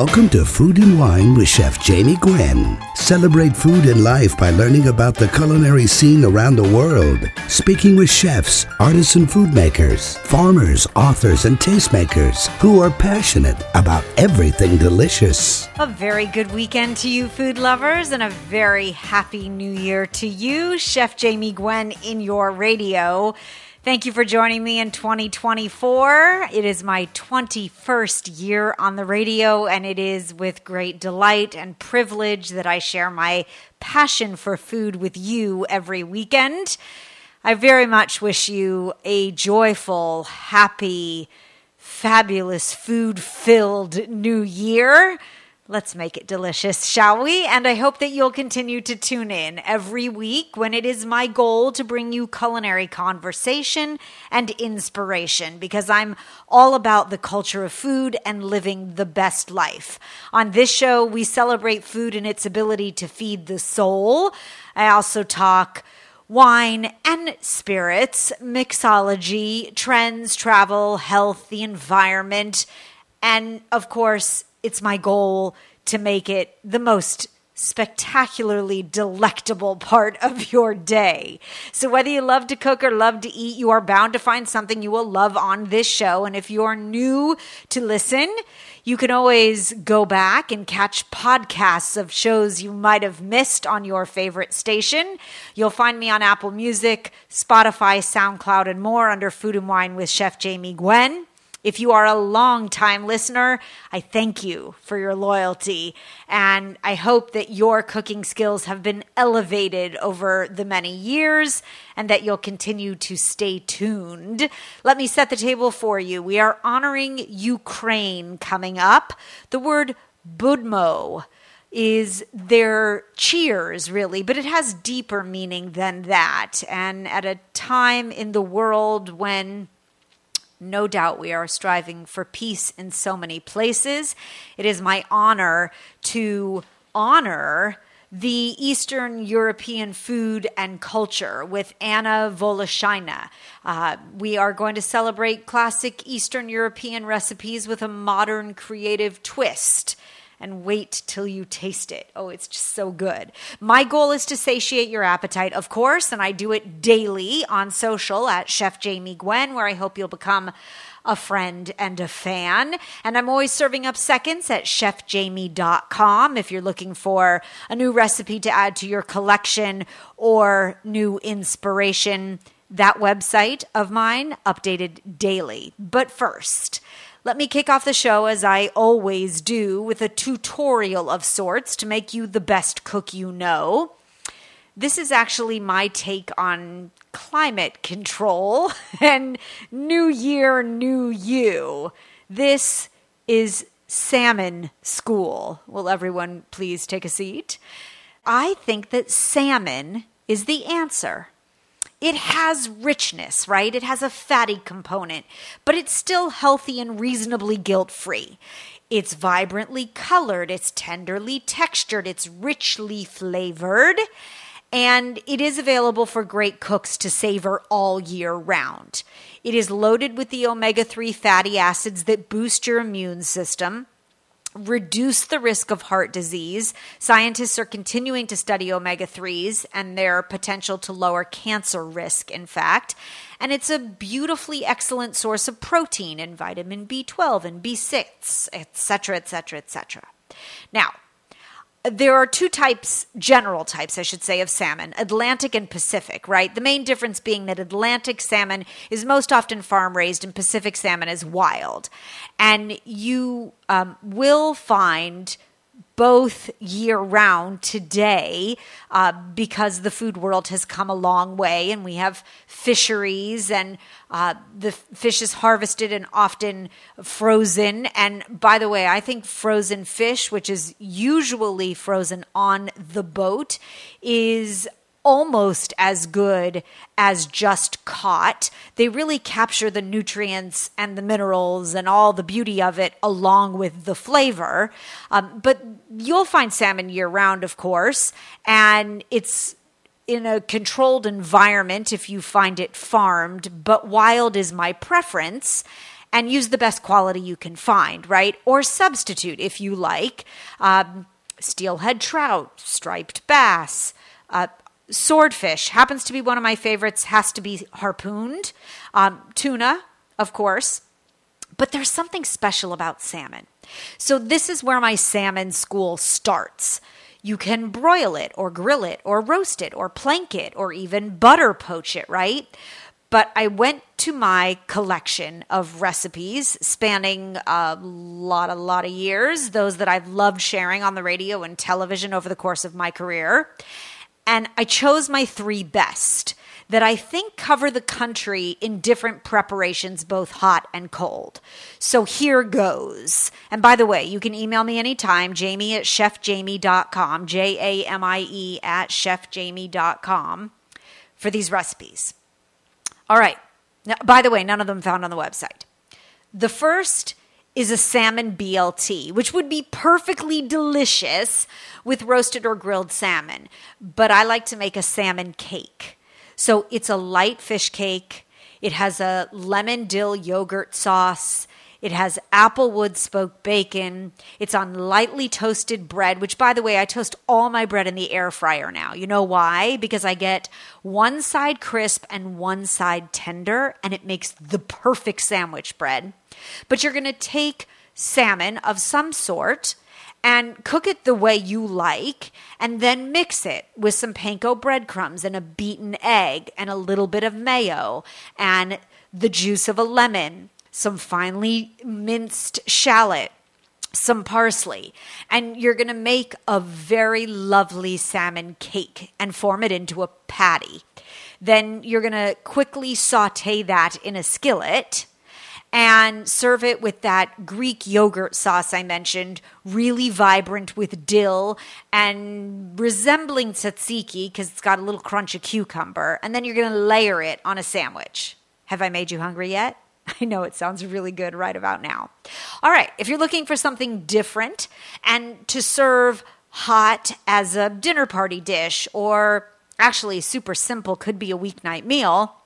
Welcome to Food and Wine with Chef Jamie Gwen. Celebrate food and life by learning about the culinary scene around the world. Speaking with chefs, artisan food makers, farmers, authors, and tastemakers who are passionate about everything delicious. A very good weekend to you, food lovers, and a very happy new year to you, Chef Jamie Gwen, in your radio. Thank you for joining me in 2024. It is my 21st year on the radio, and it is with great delight and privilege that I share my passion for food with you every weekend. I very much wish you a joyful, happy, fabulous, food filled new year. Let's make it delicious, shall we? And I hope that you'll continue to tune in every week when it is my goal to bring you culinary conversation and inspiration because I'm all about the culture of food and living the best life. On this show, we celebrate food and its ability to feed the soul. I also talk wine and spirits, mixology, trends, travel, health, the environment, and of course, it's my goal to make it the most spectacularly delectable part of your day. So, whether you love to cook or love to eat, you are bound to find something you will love on this show. And if you're new to listen, you can always go back and catch podcasts of shows you might have missed on your favorite station. You'll find me on Apple Music, Spotify, SoundCloud, and more under Food and Wine with Chef Jamie Gwen. If you are a long time listener, I thank you for your loyalty. And I hope that your cooking skills have been elevated over the many years and that you'll continue to stay tuned. Let me set the table for you. We are honoring Ukraine coming up. The word Budmo is their cheers, really, but it has deeper meaning than that. And at a time in the world when no doubt we are striving for peace in so many places. It is my honor to honor the Eastern European food and culture with Anna Voloshyna. Uh, we are going to celebrate classic Eastern European recipes with a modern creative twist and wait till you taste it. Oh, it's just so good. My goal is to satiate your appetite, of course, and I do it daily on social at Chef Jamie Gwen, where I hope you'll become a friend and a fan. And I'm always serving up seconds at chefjamie.com if you're looking for a new recipe to add to your collection or new inspiration. That website of mine updated daily. But first, let me kick off the show as I always do with a tutorial of sorts to make you the best cook you know. This is actually my take on climate control and New Year, New You. This is salmon school. Will everyone please take a seat? I think that salmon is the answer it has richness, right? It has a fatty component, but it's still healthy and reasonably guilt free. It's vibrantly colored, it's tenderly textured, it's richly flavored, and it is available for great cooks to savor all year round. It is loaded with the omega 3 fatty acids that boost your immune system reduce the risk of heart disease. Scientists are continuing to study omega 3s and their potential to lower cancer risk, in fact. And it's a beautifully excellent source of protein and vitamin B12 and B6, etc., etc., etc. Now, there are two types, general types, I should say, of salmon Atlantic and Pacific, right? The main difference being that Atlantic salmon is most often farm raised and Pacific salmon is wild. And you um, will find both year round today uh, because the food world has come a long way and we have fisheries and uh, the fish is harvested and often frozen. And by the way, I think frozen fish, which is usually frozen on the boat, is almost as good as just caught. They really capture the nutrients and the minerals and all the beauty of it along with the flavor. Um, but you'll find salmon year round, of course, and it's in a controlled environment if you find it farmed, but wild is my preference. and use the best quality you can find, right? Or substitute if you like. Um, steelhead trout, striped bass, uh, swordfish happens to be one of my favorites, has to be harpooned. Um, tuna, of course. But there's something special about salmon. So, this is where my salmon school starts. You can broil it or grill it or roast it or plank it or even butter poach it, right? But I went to my collection of recipes spanning a lot, a lot of years, those that I've loved sharing on the radio and television over the course of my career. And I chose my three best that I think cover the country in different preparations, both hot and cold. So here goes. And by the way, you can email me anytime, jamie at chefjamie.com, J A M I E at chefjamie.com for these recipes. All right. Now, by the way, none of them found on the website. The first is a salmon BLT, which would be perfectly delicious with roasted or grilled salmon. But I like to make a salmon cake. So it's a light fish cake. It has a lemon dill yogurt sauce. It has applewood smoked bacon. It's on lightly toasted bread, which, by the way, I toast all my bread in the air fryer now. You know why? Because I get one side crisp and one side tender, and it makes the perfect sandwich bread. But you're going to take salmon of some sort and cook it the way you like, and then mix it with some panko breadcrumbs and a beaten egg and a little bit of mayo and the juice of a lemon, some finely minced shallot, some parsley, and you're going to make a very lovely salmon cake and form it into a patty. Then you're going to quickly saute that in a skillet and serve it with that Greek yogurt sauce I mentioned, really vibrant with dill and resembling tzatziki because it's got a little crunch of cucumber. And then you're going to layer it on a sandwich. Have I made you hungry yet? I know it sounds really good right about now. All right, if you're looking for something different and to serve hot as a dinner party dish or actually super simple could be a weeknight meal,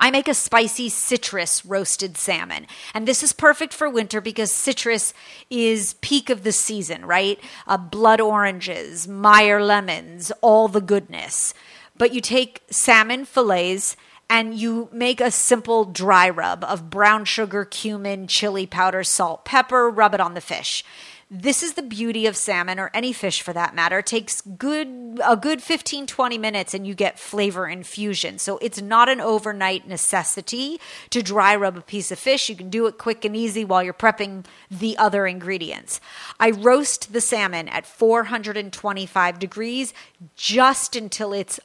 I make a spicy citrus roasted salmon. And this is perfect for winter because citrus is peak of the season, right? Uh, blood oranges, Meyer lemons, all the goodness. But you take salmon fillets and you make a simple dry rub of brown sugar, cumin, chili powder, salt, pepper, rub it on the fish. This is the beauty of salmon or any fish for that matter. It takes good a good 15 20 minutes and you get flavor infusion. So it's not an overnight necessity to dry rub a piece of fish. You can do it quick and easy while you're prepping the other ingredients. I roast the salmon at 425 degrees just until it's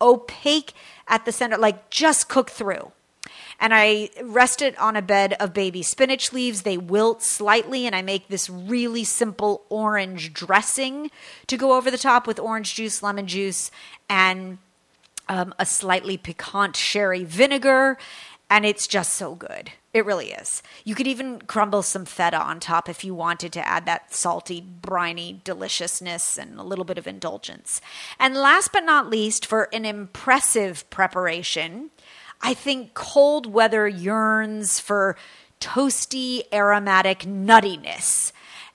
opaque at the center, like just cook through and I rest it on a bed of baby spinach leaves. They wilt slightly, and I make this really simple orange dressing to go over the top with orange juice, lemon juice, and um, a slightly piquant sherry vinegar. And it's just so good. It really is. You could even crumble some feta on top if you wanted to add that salty, briny deliciousness and a little bit of indulgence. And last but not least, for an impressive preparation, I think cold weather yearns for toasty, aromatic nuttiness.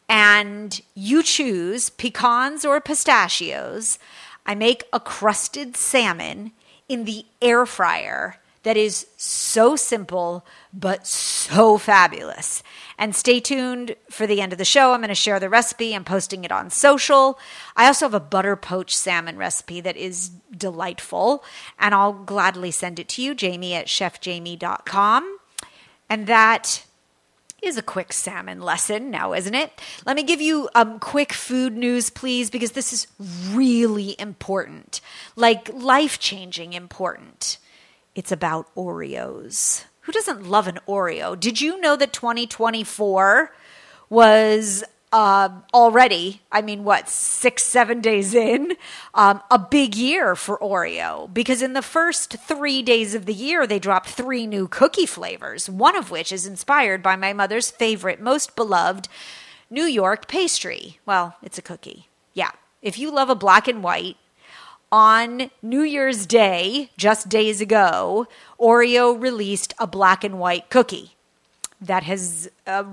And you choose pecans or pistachios. I make a crusted salmon in the air fryer that is so simple but so fabulous. And stay tuned for the end of the show. I'm going to share the recipe. I'm posting it on social. I also have a butter poached salmon recipe that is delightful, and I'll gladly send it to you, Jamie at chefjamie.com. And that is a quick salmon lesson now, isn't it? Let me give you um quick food news, please, because this is really important, like life changing important. It's about Oreos. Who doesn't love an Oreo? Did you know that 2024 was uh, already, I mean, what, six, seven days in, um, a big year for Oreo because in the first three days of the year, they dropped three new cookie flavors, one of which is inspired by my mother's favorite, most beloved New York pastry. Well, it's a cookie. Yeah. If you love a black and white, on New Year's Day, just days ago, Oreo released a black and white cookie. that has. Uh,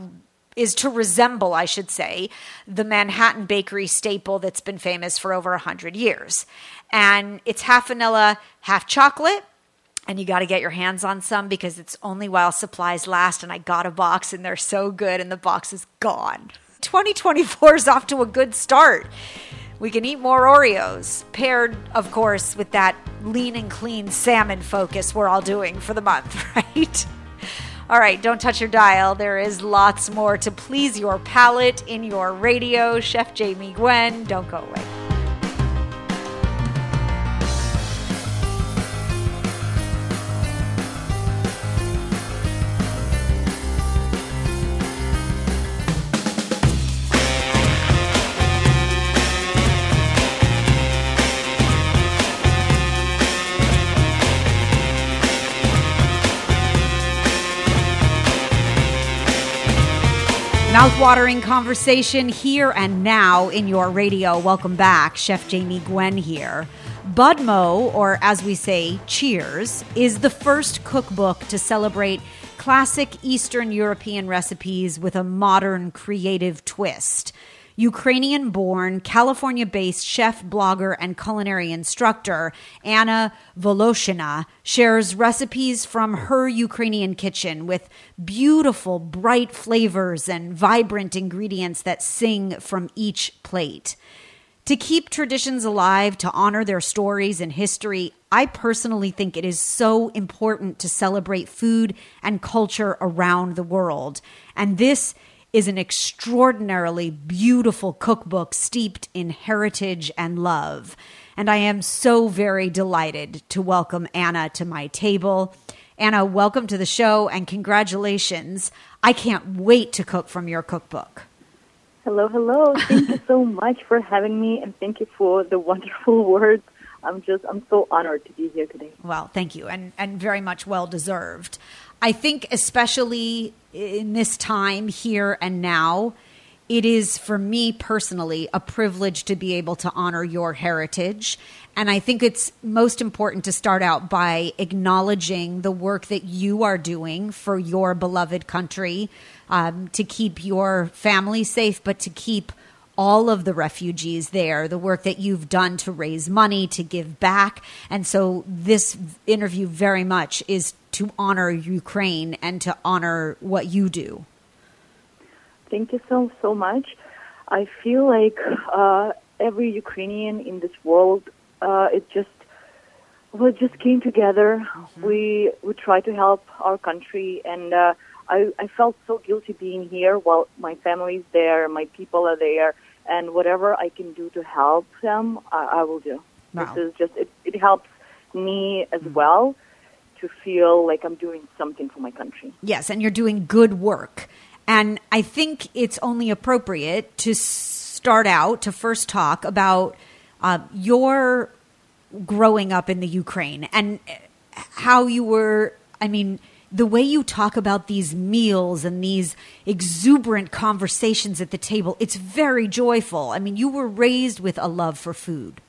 is to resemble, I should say, the Manhattan bakery staple that's been famous for over 100 years. And it's half vanilla, half chocolate. And you got to get your hands on some because it's only while supplies last. And I got a box and they're so good, and the box is gone. 2024 is off to a good start. We can eat more Oreos, paired, of course, with that lean and clean salmon focus we're all doing for the month, right? All right, don't touch your dial. There is lots more to please your palate in your radio. Chef Jamie Gwen, don't go away. Mouthwatering conversation here and now in your radio. Welcome back. Chef Jamie Gwen here. Budmo, or as we say, Cheers, is the first cookbook to celebrate classic Eastern European recipes with a modern creative twist. Ukrainian born, California based chef, blogger, and culinary instructor Anna Voloshyna shares recipes from her Ukrainian kitchen with beautiful, bright flavors and vibrant ingredients that sing from each plate. To keep traditions alive, to honor their stories and history, I personally think it is so important to celebrate food and culture around the world. And this is an extraordinarily beautiful cookbook steeped in heritage and love. And I am so very delighted to welcome Anna to my table. Anna, welcome to the show and congratulations. I can't wait to cook from your cookbook. Hello, hello. Thank you so much for having me and thank you for the wonderful words. I'm just I'm so honored to be here today. Well, thank you and and very much well deserved. I think, especially in this time here and now, it is for me personally a privilege to be able to honor your heritage. And I think it's most important to start out by acknowledging the work that you are doing for your beloved country um, to keep your family safe, but to keep all of the refugees there, the work that you've done to raise money, to give back. And so this interview very much is to honor Ukraine and to honor what you do. Thank you so, so much. I feel like uh, every Ukrainian in this world, uh, it just well, it just came together. Mm-hmm. We we try to help our country, and uh, I I felt so guilty being here while my family's there, my people are there, and whatever I can do to help them, I, I will do. Wow. This is just it. It helps me as mm-hmm. well to feel like I'm doing something for my country. Yes, and you're doing good work. And I think it's only appropriate to start out to first talk about uh, your growing up in the Ukraine and how you were, I mean, the way you talk about these meals and these exuberant conversations at the table, it's very joyful. I mean, you were raised with a love for food.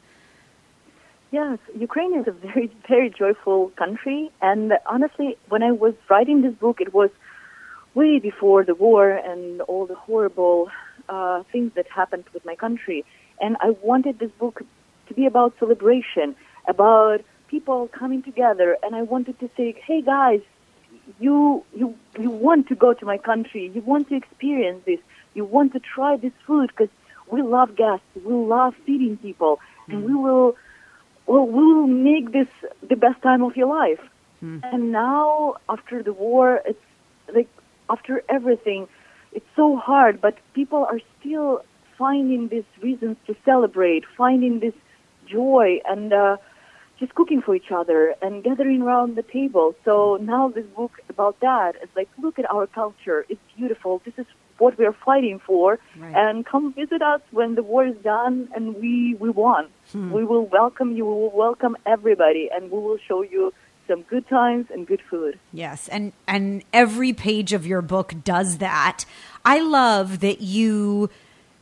Yes, Ukraine is a very, very joyful country. And honestly, when I was writing this book, it was way before the war and all the horrible uh, things that happened with my country. And I wanted this book to be about celebration, about people coming together. And I wanted to say, hey guys, you, you, you want to go to my country. You want to experience this. You want to try this food because we love guests. We love feeding people. And we will well, we will make this the best time of your life. Mm. And now, after the war, it's like after everything, it's so hard, but people are still finding these reasons to celebrate, finding this joy, and uh, just cooking for each other and gathering around the table. So now this book about that is like, look at our culture. It's beautiful. This is what we are fighting for, right. and come visit us when the war is done and we we won. Hmm. We will welcome you. We will welcome everybody, and we will show you some good times and good food. Yes, and and every page of your book does that. I love that you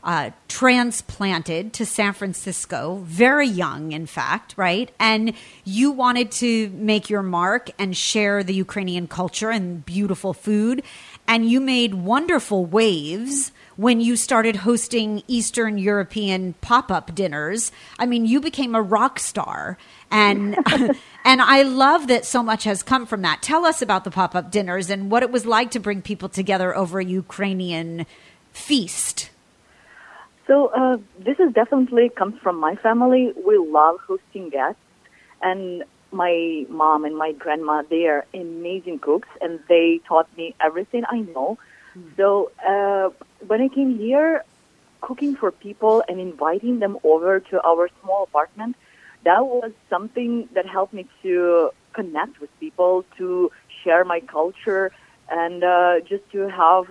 uh, transplanted to San Francisco, very young, in fact, right? And you wanted to make your mark and share the Ukrainian culture and beautiful food. and you made wonderful waves when you started hosting Eastern European pop up dinners. I mean, you became a rock star. And and I love that so much has come from that. Tell us about the pop up dinners and what it was like to bring people together over a Ukrainian feast. So uh, this is definitely comes from my family. We love hosting guests, and my mom and my grandma they are amazing cooks, and they taught me everything I know. Mm. So uh, when I came here, cooking for people and inviting them over to our small apartment, that was something that helped me to connect with people, to share my culture, and uh, just to have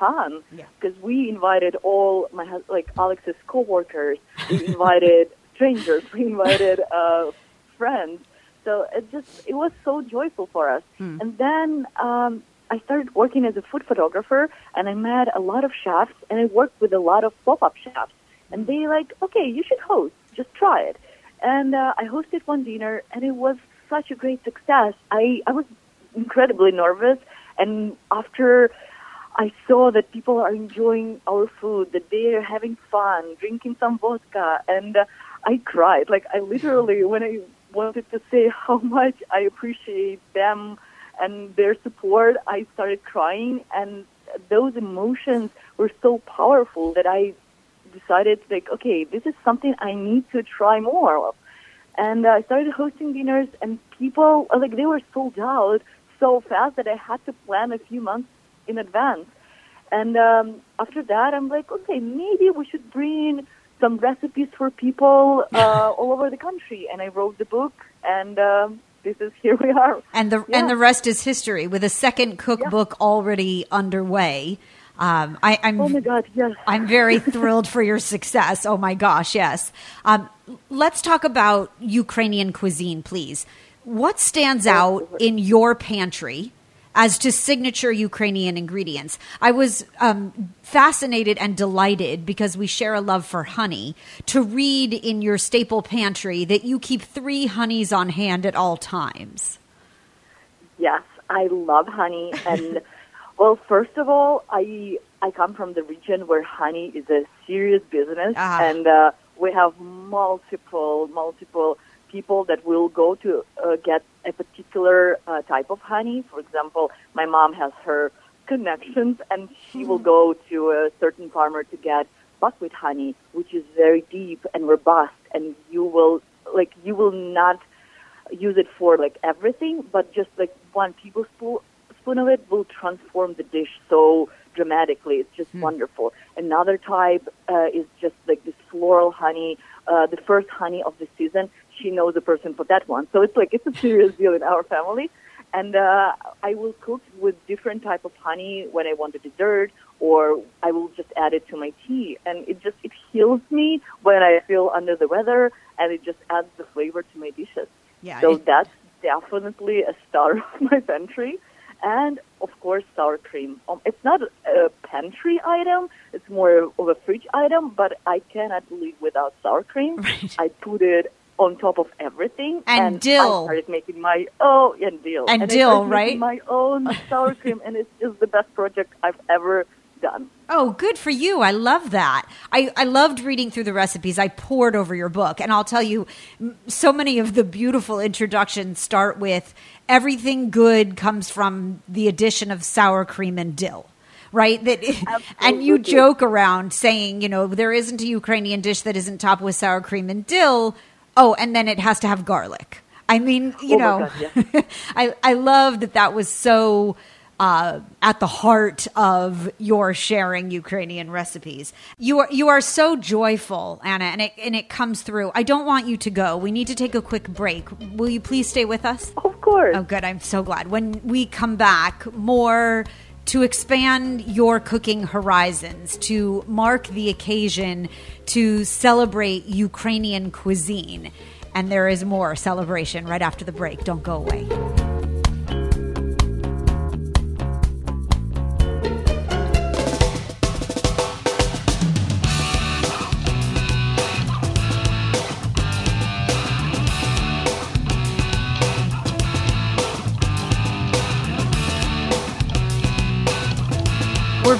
fun because yeah. we invited all my like Alex's coworkers, we invited strangers, we invited uh, friends. So it just it was so joyful for us. Hmm. And then um, I started working as a food photographer, and I met a lot of chefs, and I worked with a lot of pop-up chefs. And they like, okay, you should host, just try it. And uh, I hosted one dinner, and it was such a great success. I I was incredibly nervous, and after I saw that people are enjoying our food, that they are having fun, drinking some vodka, and uh, I cried. Like I literally, when I wanted to say how much I appreciate them and their support, I started crying, and those emotions were so powerful that I decided, like, okay, this is something I need to try more of. And uh, I started hosting dinners, and people, like, they were sold out so fast that I had to plan a few months in advance. And um, after that, I'm like, okay, maybe we should bring some recipes for people uh, all over the country. And I wrote the book, and um, this is here we are. And the yeah. and the rest is history. With a second cookbook yeah. already underway. Um, I, am Oh my God! Yes. I'm very thrilled for your success. Oh my gosh! Yes. Um, let's talk about Ukrainian cuisine, please. What stands out in your pantry as to signature Ukrainian ingredients. I was um, fascinated and delighted because we share a love for honey to read in your staple pantry that you keep three honeys on hand at all times. Yes, I love honey. And, well, first of all, I, I come from the region where honey is a serious business. Uh-huh. And uh, we have multiple, multiple people that will go to uh, get a particular uh, type of honey. For example, my mom has her connections, and she will hmm. go to a certain farmer to get buckwheat honey, which is very deep and robust, and you will like you will not use it for like everything, but just like one tablespoon spoon of it will transform the dish so dramatically. It's just mm. wonderful. Another type uh, is just like this floral honey, uh, the first honey of the season she knows a person for that one. So it's like it's a serious deal in our family. And uh, I will cook with different type of honey when I want a dessert, or I will just add it to my tea, and it just it heals me when I feel under the weather, and it just adds the flavor to my dishes. Yeah. So it, that's definitely a star of my pantry and of course sour cream. Um, it's not a pantry item; it's more of a fridge item. But I cannot live without sour cream. Right. I put it on top of everything. And, and dill. I started making my oh and dill and, and dill, right? My own sour cream, and it's just the best project I've ever done. Oh, good for you. I love that. I, I loved reading through the recipes. I pored over your book. And I'll tell you, so many of the beautiful introductions start with everything good comes from the addition of sour cream and dill right? That and you joke around saying, you know, there isn't a Ukrainian dish that isn't topped with sour cream and dill. Oh, and then it has to have garlic. I mean, you oh know, God, yeah. I I love that that was so uh, at the heart of your sharing Ukrainian recipes. You are you are so joyful, Anna, and it and it comes through. I don't want you to go. We need to take a quick break. Will you please stay with us? Of course. Oh, good. I'm so glad. When we come back, more to expand your cooking horizons, to mark the occasion, to celebrate Ukrainian cuisine. And there is more celebration right after the break. Don't go away.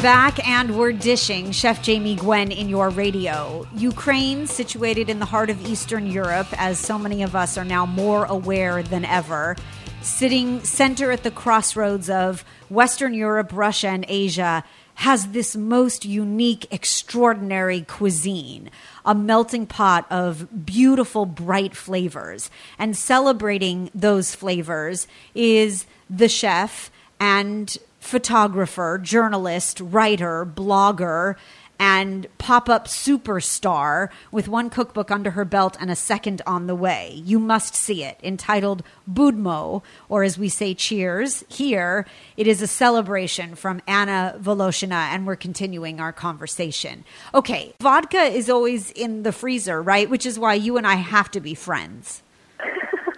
Back and we're dishing Chef Jamie Gwen in your radio. Ukraine, situated in the heart of Eastern Europe, as so many of us are now more aware than ever, sitting center at the crossroads of Western Europe, Russia, and Asia, has this most unique, extraordinary cuisine, a melting pot of beautiful, bright flavors. And celebrating those flavors is the chef and photographer, journalist, writer, blogger, and pop up superstar with one cookbook under her belt and a second on the way. You must see it, entitled Budmo, or as we say, cheers. Here, it is a celebration from Anna Voloshyna, and we're continuing our conversation. Okay, vodka is always in the freezer, right? Which is why you and I have to be friends.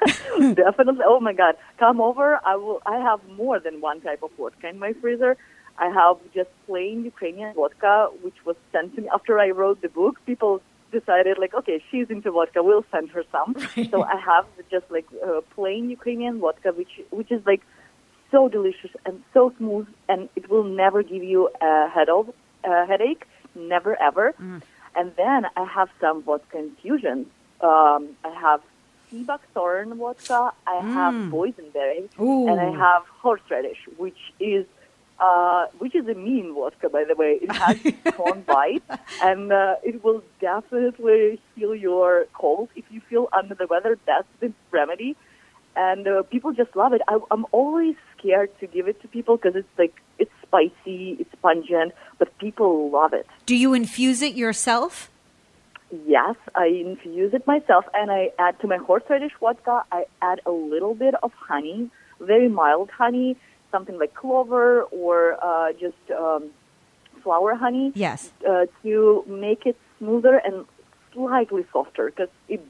Definitely. Oh my God, come over. I will. I have more than one type of vodka in my freezer. I have just plain Ukrainian vodka, which was sent to me after I wrote the book. People decided like, okay, she's into vodka. We'll send her some. Right. So I have just like uh, plain Ukrainian vodka, which which is like so delicious and so smooth, and it will never give you a head of, uh, headache, never ever. Mm. And then I have some vodka infusions. Um, I have sea buckthorn vodka, I mm. have boysenberry, Ooh. and I have horseradish, which is uh, which is a mean vodka, by the way. It has strong bite, and uh, it will definitely heal your cold. If you feel under the weather, that's the remedy. And uh, people just love it. I, I'm always scared to give it to people because it's like it's spicy, it's pungent, but people love it. Do you infuse it yourself? Yes, I infuse it myself, and I add to my horseradish vodka. I add a little bit of honey, very mild honey, something like clover or uh, just um, flower honey. Yes, uh, to make it smoother and slightly softer because it,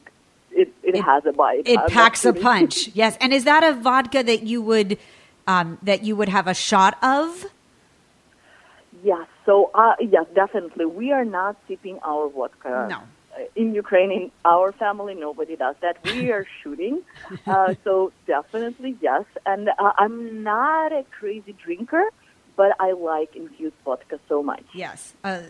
it it, it has a bite. It packs a punch. yes, and is that a vodka that you would um, that you would have a shot of? Yes. So, uh, yes, definitely. We are not sipping our vodka. No. Uh, in Ukraine, in our family, nobody does that. We are shooting. Uh, so, definitely, yes. And uh, I'm not a crazy drinker, but I like infused vodka so much. Yes. a,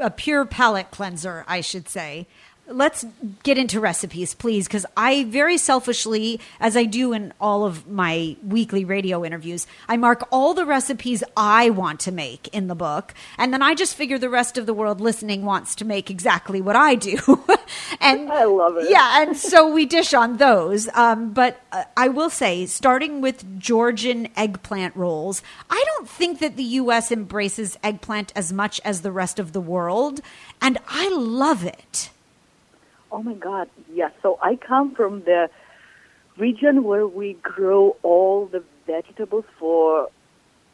a pure palate cleanser, I should say let's get into recipes, please, because I very selfishly, as I do in all of my weekly radio interviews, I mark all the recipes I want to make in the book, and then I just figure the rest of the world listening wants to make exactly what I do. and I love it. Yeah, and so we dish on those. Um, but uh, I will say, starting with Georgian eggplant rolls, I don't think that the U.S. embraces eggplant as much as the rest of the world, and I love it. Oh my God, yes. So I come from the region where we grow all the vegetables for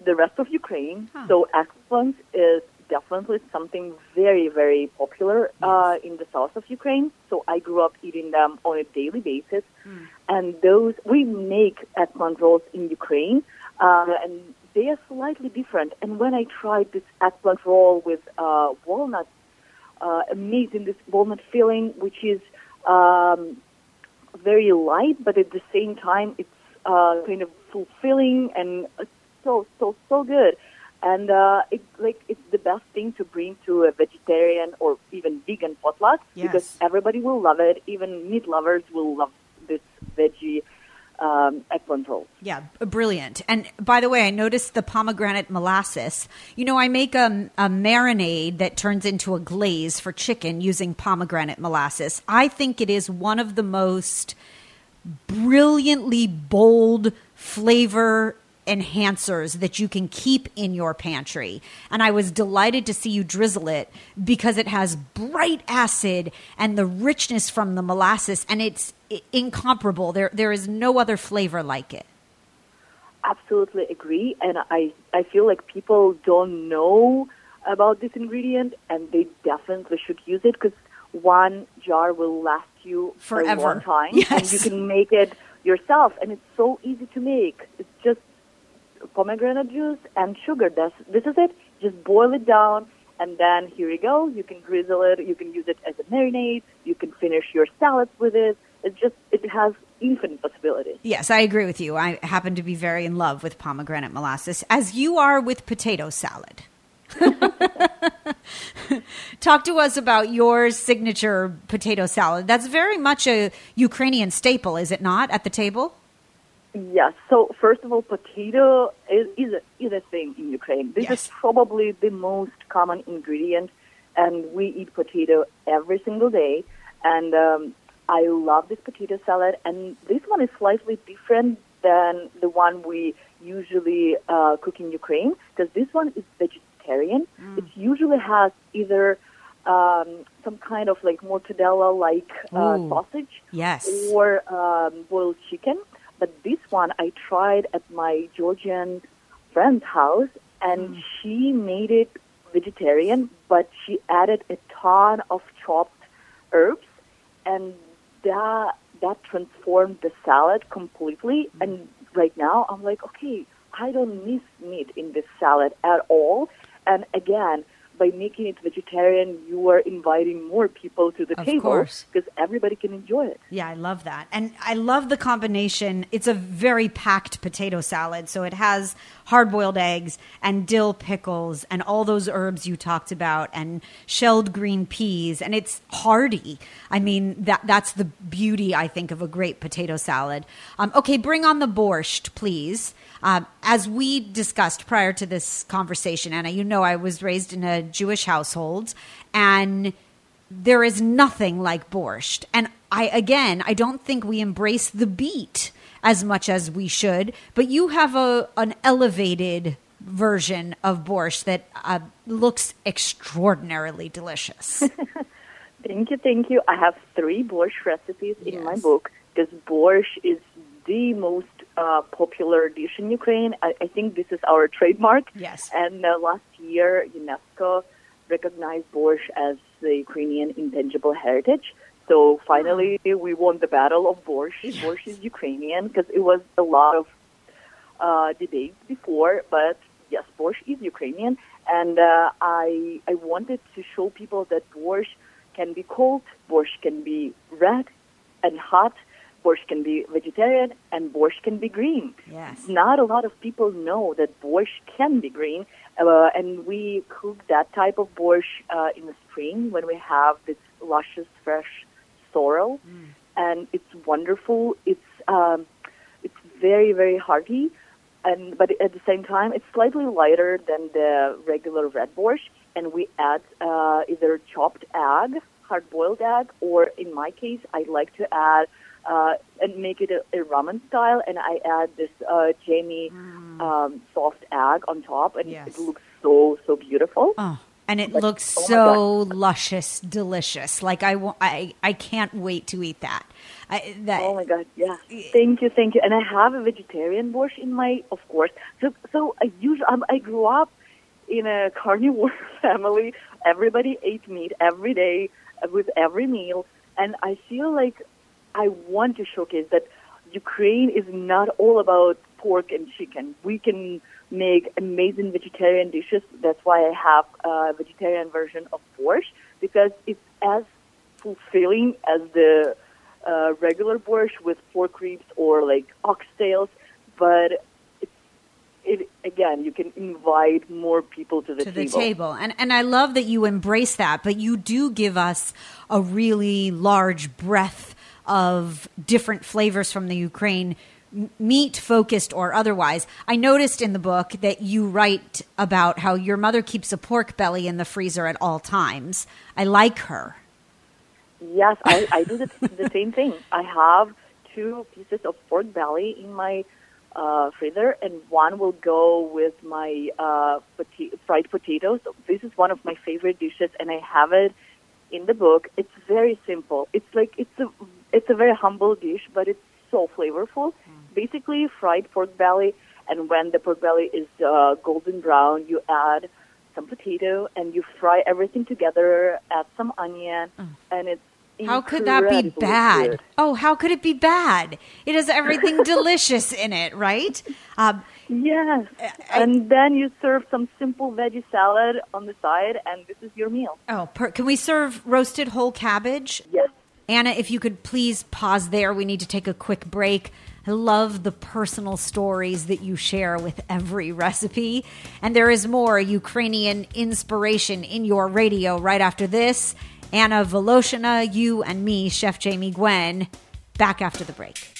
the rest of Ukraine. Huh. So eggplant is definitely something very, very popular uh, in the south of Ukraine. So I grew up eating them on a daily basis. Hmm. And those, we make eggplant rolls in Ukraine, uh, and they are slightly different. And when I tried this eggplant roll with uh, walnuts uh, amazing this walnut filling, which is um, very light, but at the same time it's uh, kind of fulfilling and so so so good. And uh, it's like it's the best thing to bring to a vegetarian or even vegan potluck yes. because everybody will love it. Even meat lovers will love this veggie um, eggplant rolls. Yeah, brilliant. And by the way, I noticed the pomegranate molasses. You know, I make a, a marinade that turns into a glaze for chicken using pomegranate molasses. I think it is one of the most brilliantly bold flavor enhancers that you can keep in your pantry. And I was delighted to see you drizzle it because it has bright acid and the richness from the molasses, and it's incomparable. There, there is no other flavor like it. Absolutely agree, and I, I feel like people don't know about this ingredient, and they definitely should use it because one jar will last you forever, a long time, yes. and you can make it yourself, and it's so easy to make. It's just pomegranate juice and sugar. That's, this is it. Just boil it down, and then here you go. You can drizzle it. You can use it as a marinade. You can finish your salads with it. It just it has infinite possibilities. Yes, I agree with you. I happen to be very in love with pomegranate molasses, as you are with potato salad. Talk to us about your signature potato salad. That's very much a Ukrainian staple, is it not, at the table? Yes. So first of all, potato is is a, is a thing in Ukraine. This Yes. is probably the most common ingredient, and we eat potato every single day. And um, I love this potato salad. And this one is slightly different than the one we usually uh, cook in Ukraine because this one is vegetarian. It usually has either um, some kind of like mortadella-like uh, sausage Yes. or um, boiled chicken. But this one I tried at my Georgian friend's house, and mm. she made it vegetarian, but she added a ton of chopped herbs, and that that transformed the salad completely. Mm. And right now, I'm like, okay, I don't miss meat in this salad at all. And again, by making it vegetarian, you are inviting more people to the Of table because everybody can enjoy it. Yeah, I love that. And I love the combination. It's a very packed potato salad. So it has hard boiled eggs and dill pickles and all those herbs you talked about and shelled green peas. And it's hearty. I mean, that that's the beauty, I think, of a great potato salad. Um, okay, bring on the borscht, please. Um, as we discussed prior to this conversation, Anna, you know I was raised in a Jewish household, and there is nothing like borscht. And I, again, I don't think we embrace the beet as much as we should, but you have a, an elevated version of borscht that uh, looks extraordinarily delicious. Thank you, thank you. I have three borscht recipes in my book because borscht is the most uh, popular dish in Ukraine. I, I think this is our trademark. Yes. And uh, last year, UNESCO recognized borscht as the Ukrainian intangible heritage. So finally, we won the battle of borscht. Borscht is Ukrainian because it was a lot of uh, debate before, but yes, borscht is Ukrainian, and uh, I I wanted to show people that borscht can be cold, borscht can be red and hot, borscht can be vegetarian, and borscht can be green. Yes. Not a lot of people know that borscht can be green, uh, and we cook that type of borscht uh, in the spring when we have this luscious, fresh sorrel, and it's wonderful. It's um, it's very very hearty, and but at the same time it's slightly lighter than the regular red borscht. And we add uh, either chopped egg, hard boiled egg, or in my case I like to add uh, and make it a, a ramen style, and I add this uh, jammy um, soft egg on top, and Yes. it looks so so beautiful. Oh, and it Like, looks oh so luscious, delicious. Like I, I, I can't wait to eat that. I, that Oh my god, yeah. Thank you, thank you. And I have a vegetarian borscht in my, of course. So, so I usually, um, I grew up in a carnivore family. Everybody ate meat every day uh, with every meal, and I feel like I want to showcase that Ukraine is not all about pork and chicken. We can make amazing vegetarian dishes. That's why I have a vegetarian version of borscht because it's as fulfilling as the uh, regular borscht with pork ribs or like oxtails, but it again you can invite more people to the to table. the table. And and I love that you embrace that, but you do give us a really large breadth of different flavors from the Ukraine meat focused or otherwise. I noticed in the book that you write about how your mother keeps a pork belly in the freezer at all times. I like her. Yes, I, I do the, the same thing. I have two pieces of pork belly in my uh, freezer, and one will go with my uh, fried potatoes. This is one of my favorite dishes, and I have it in the book. It's very simple. It's like it's a it's a very humble dish, but it's so flavorful. Basically, fried pork belly, and when the pork belly is uh, golden brown, you add some potato and you fry everything together. Add some onion, and it's How could that be bad? good. Oh, how could it be bad? It has everything delicious in it, right? Um, Yes, I- and then you serve some simple veggie salad on the side, and this is your meal. oh, per- can we serve roasted whole cabbage? Yes. Anna, if you could please pause there. We need to take a quick break. I love the personal stories that you share with every recipe. And there is more Ukrainian inspiration in your radio right after this. Anna Voloshyna, you and me, Chef Jamie Gwen, back after the break.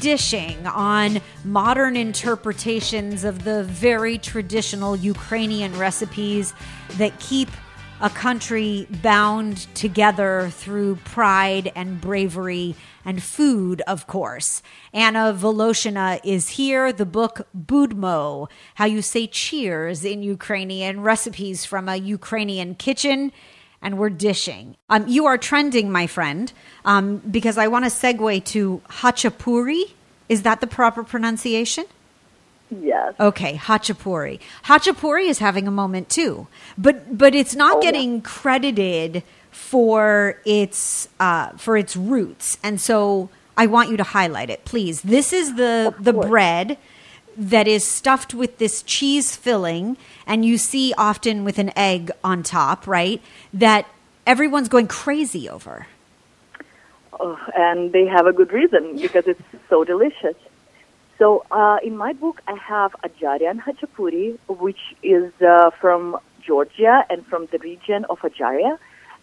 Dishing on modern interpretations of the very traditional Ukrainian recipes that keep a country bound together through pride and bravery and food, of course. Anna Voloshyna is here. The book Budmo, How You Say Cheers in Ukrainian Recipes from a Ukrainian Kitchen and we're dishing. Um, you are trending, my friend, um, because I want to segue to hachapuri. Is that the proper pronunciation? Yes. Okay, hachapuri. Hachapuri is having a moment too, but but it's not Oh, yeah. getting credited for its uh, for its roots, and so I want you to highlight it, please. This is the the bread that is stuffed with this cheese filling, and you see often with an egg on top, right? That everyone's going crazy over. Oh, and they have a good reason because it's so delicious. So uh, in my book, I have Ajarian Hachapuri, which is uh, from Georgia and from the region of Ajaria,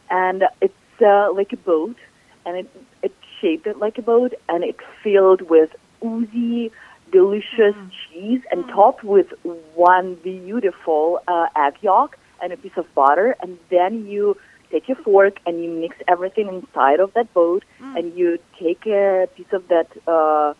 and it's uh, like a boat, and it it's shaped like a boat, and it's filled with oozy, delicious cheese, and topped with one beautiful uh, egg yolk and a piece of butter, and then you take your fork and you mix everything inside of that boat, and you take a piece of that. Uh,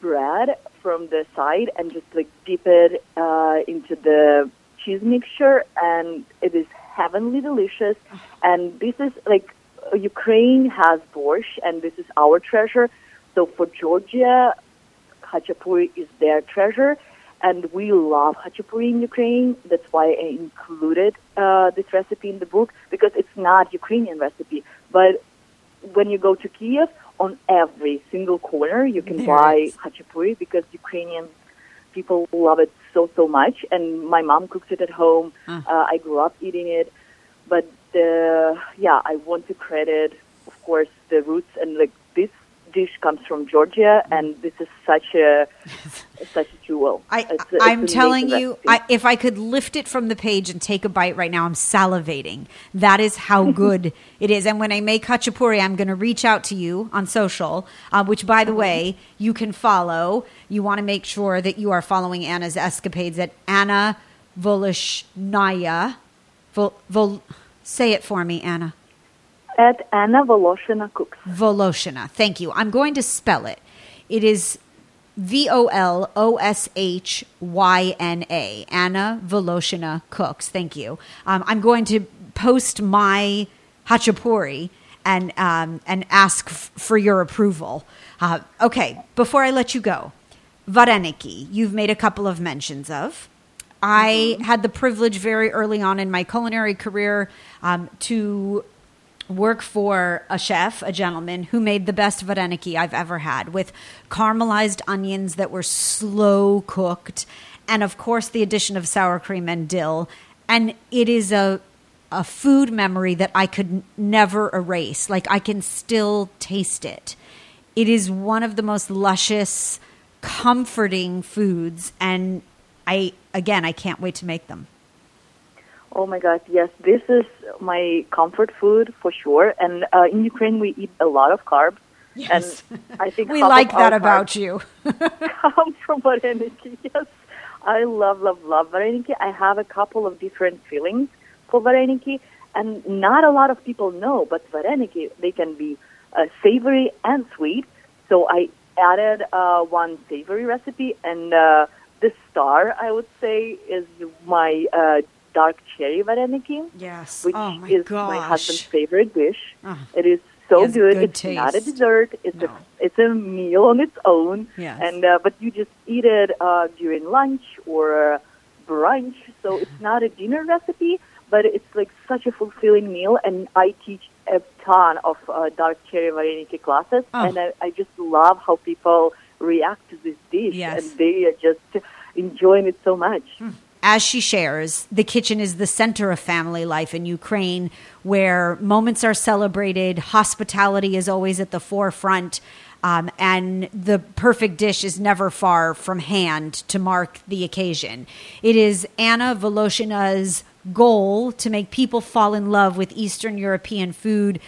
bread from the side and just like dip it uh, into the cheese mixture, and it is heavenly delicious. And this is like Ukraine has borscht, and this is our treasure. So for Georgia, hachapuri is their treasure, and we love hachapuri in Ukraine. That's why I included uh, this recipe in the book because it's not Ukrainian recipe, but when you go to Kiev, on every single corner you can There buy is. hachapuri because Ukrainian people love it so so much, and my mom cooks it at home. Ah. Uh, I grew up eating it, but uh, yeah, I want to credit, of course, the roots and like dish comes from Georgia, and this is such a such a jewel. I, it's, it's I'm telling you. I, if I could lift it from the page and take a bite right now, I'm salivating. That is how good it is. And when I make hachapuri, I'm going to reach out to you on social, uh, which, by the way, you can follow. You want to make sure that you are following Anna's escapades at Anna Volishnaya. Vol, vol, say it for me, Anna. At Anna Voloshyna Cooks. Voloshyna. Thank you. I'm going to spell it. It is V O L O S H Y N A. Anna Voloshyna Cooks. Thank you. Um, I'm going to post my hachapuri and um, and ask f- for your approval. Uh, okay, before I let you go, vareniki. You've made a couple of mentions of. I had the privilege very early on in my culinary career um, to work for a chef, a gentleman who made the best vareniki I've ever had with caramelized onions that were slow cooked and of course the addition of sour cream and dill. And it is a a food memory that I could never erase. Like I can still taste it. It is one of the most luscious comforting foods and I again I can't wait to make them Oh my God, yes, this is my comfort food for sure. And uh, in Ukraine, we eat a lot of carbs. Yes. And I think we like that about you come from vareniki. Yes, I love, love, love vareniki. I have a couple of different fillings for vareniki, and not a lot of people know, but vareniki, they can be uh, savory and sweet. So I added uh, one savory recipe, and uh, the star, I would say, is my uh, dark cherry vareniki, Yes. which oh my is gosh. my husband's favorite dish. Oh. It is so Has good. good It's not a dessert. It's No. a it's a meal on its own. Yes. And uh, but you just eat it uh, during lunch or uh, brunch. So it's not a dinner recipe, but it's like such a fulfilling meal. And I teach a ton of uh, dark cherry vareniki classes, Oh. and I, I just love how people react to this dish, Yes. and they are just enjoying it so much. As she shares, the kitchen is the center of family life in Ukraine, where moments are celebrated, hospitality is always at the forefront, um, and the perfect dish is never far from hand to mark the occasion. It is Anna Voloshyna's goal to make people fall in love with Eastern European food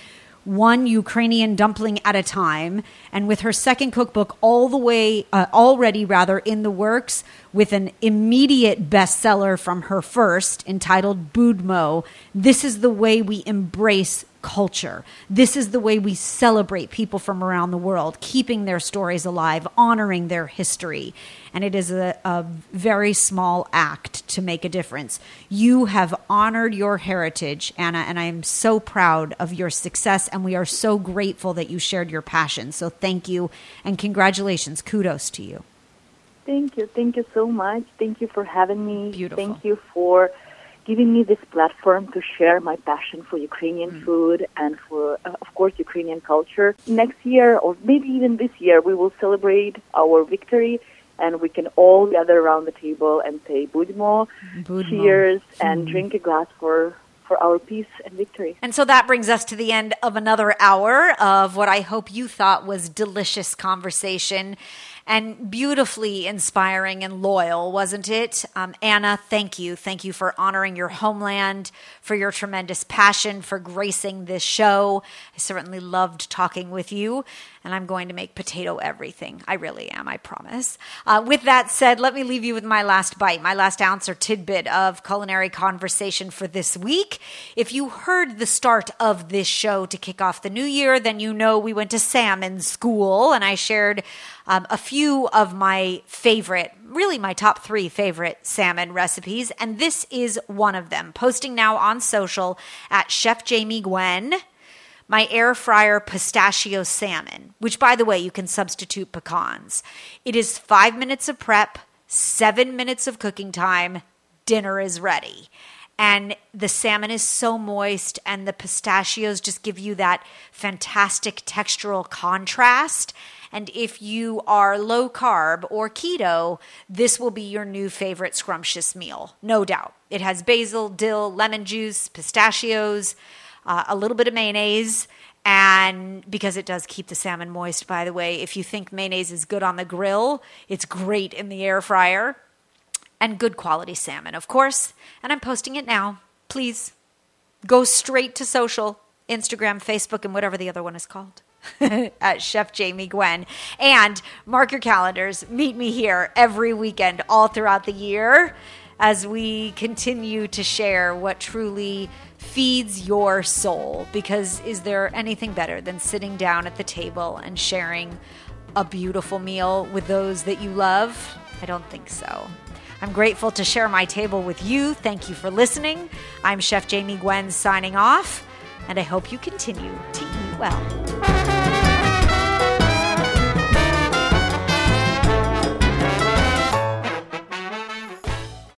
one Ukrainian dumpling at a time, and with her second cookbook all the way uh, already rather in the works, with an immediate bestseller from her first entitled Budmo. This is the way we embrace culture. This is the way we celebrate people from around the world, keeping their stories alive, honoring their history. And it is a, a very small act to make a difference. You have honored your heritage, Anna, and I am so proud of your success. And we are so grateful that you shared your passion. So thank you and congratulations. Kudos to you. Thank you. Thank you so much. Thank you for having me. Beautiful. Thank you for giving me this platform to share my passion for Ukrainian Mm. food and for, uh, of course, Ukrainian culture. Next year, or maybe even this year, we will celebrate our victory and we can all gather around the table and say Budmo, Budmo. cheers, and Mm. drink a glass for, for our peace and victory. And so that brings us to the end of another hour of what I hope you thought was delicious conversation and beautifully inspiring and loyal, wasn't it? Um, Anna, thank you. Thank you for honoring your homeland, for your tremendous passion, for gracing this show. I certainly loved talking with you, and I'm going to make potato everything. I really am, I promise. Uh, with that said, let me leave you with my last bite, my last ounce or tidbit of culinary conversation for this week. If you heard the start of this show to kick off the new year, then you know we went to salmon school, and I shared um, a few of my favorite, really my top three favorite salmon recipes, and this is one of them. Posting now on social at Chef Jamie Gwen my air fryer pistachio salmon, which by the way, you can substitute pecans. It is five minutes of prep, seven minutes of cooking time, dinner is ready. And the salmon is so moist, and the pistachios just give you that fantastic textural contrast. And if you are low carb or keto, this will be your new favorite scrumptious meal, no doubt. It has basil, dill, lemon juice, pistachios, uh, a little bit of mayonnaise, and because it does keep the salmon moist, by the way, if you think mayonnaise is good on the grill, it's great in the air fryer. And good quality salmon, of course. And I'm posting it now. Please go straight to social Instagram, Facebook, and whatever the other one is called. at Chef Jamie Gwen. And mark your calendars. Meet me here every weekend, all throughout the year, as we continue to share what truly feeds your soul. Because is there anything better than sitting down at the table and sharing a beautiful meal with those that you love? I don't think so. I'm grateful to share my table with you. Thank you for listening. I'm Chef Jamie Gwen signing off, and I hope you continue to eat well.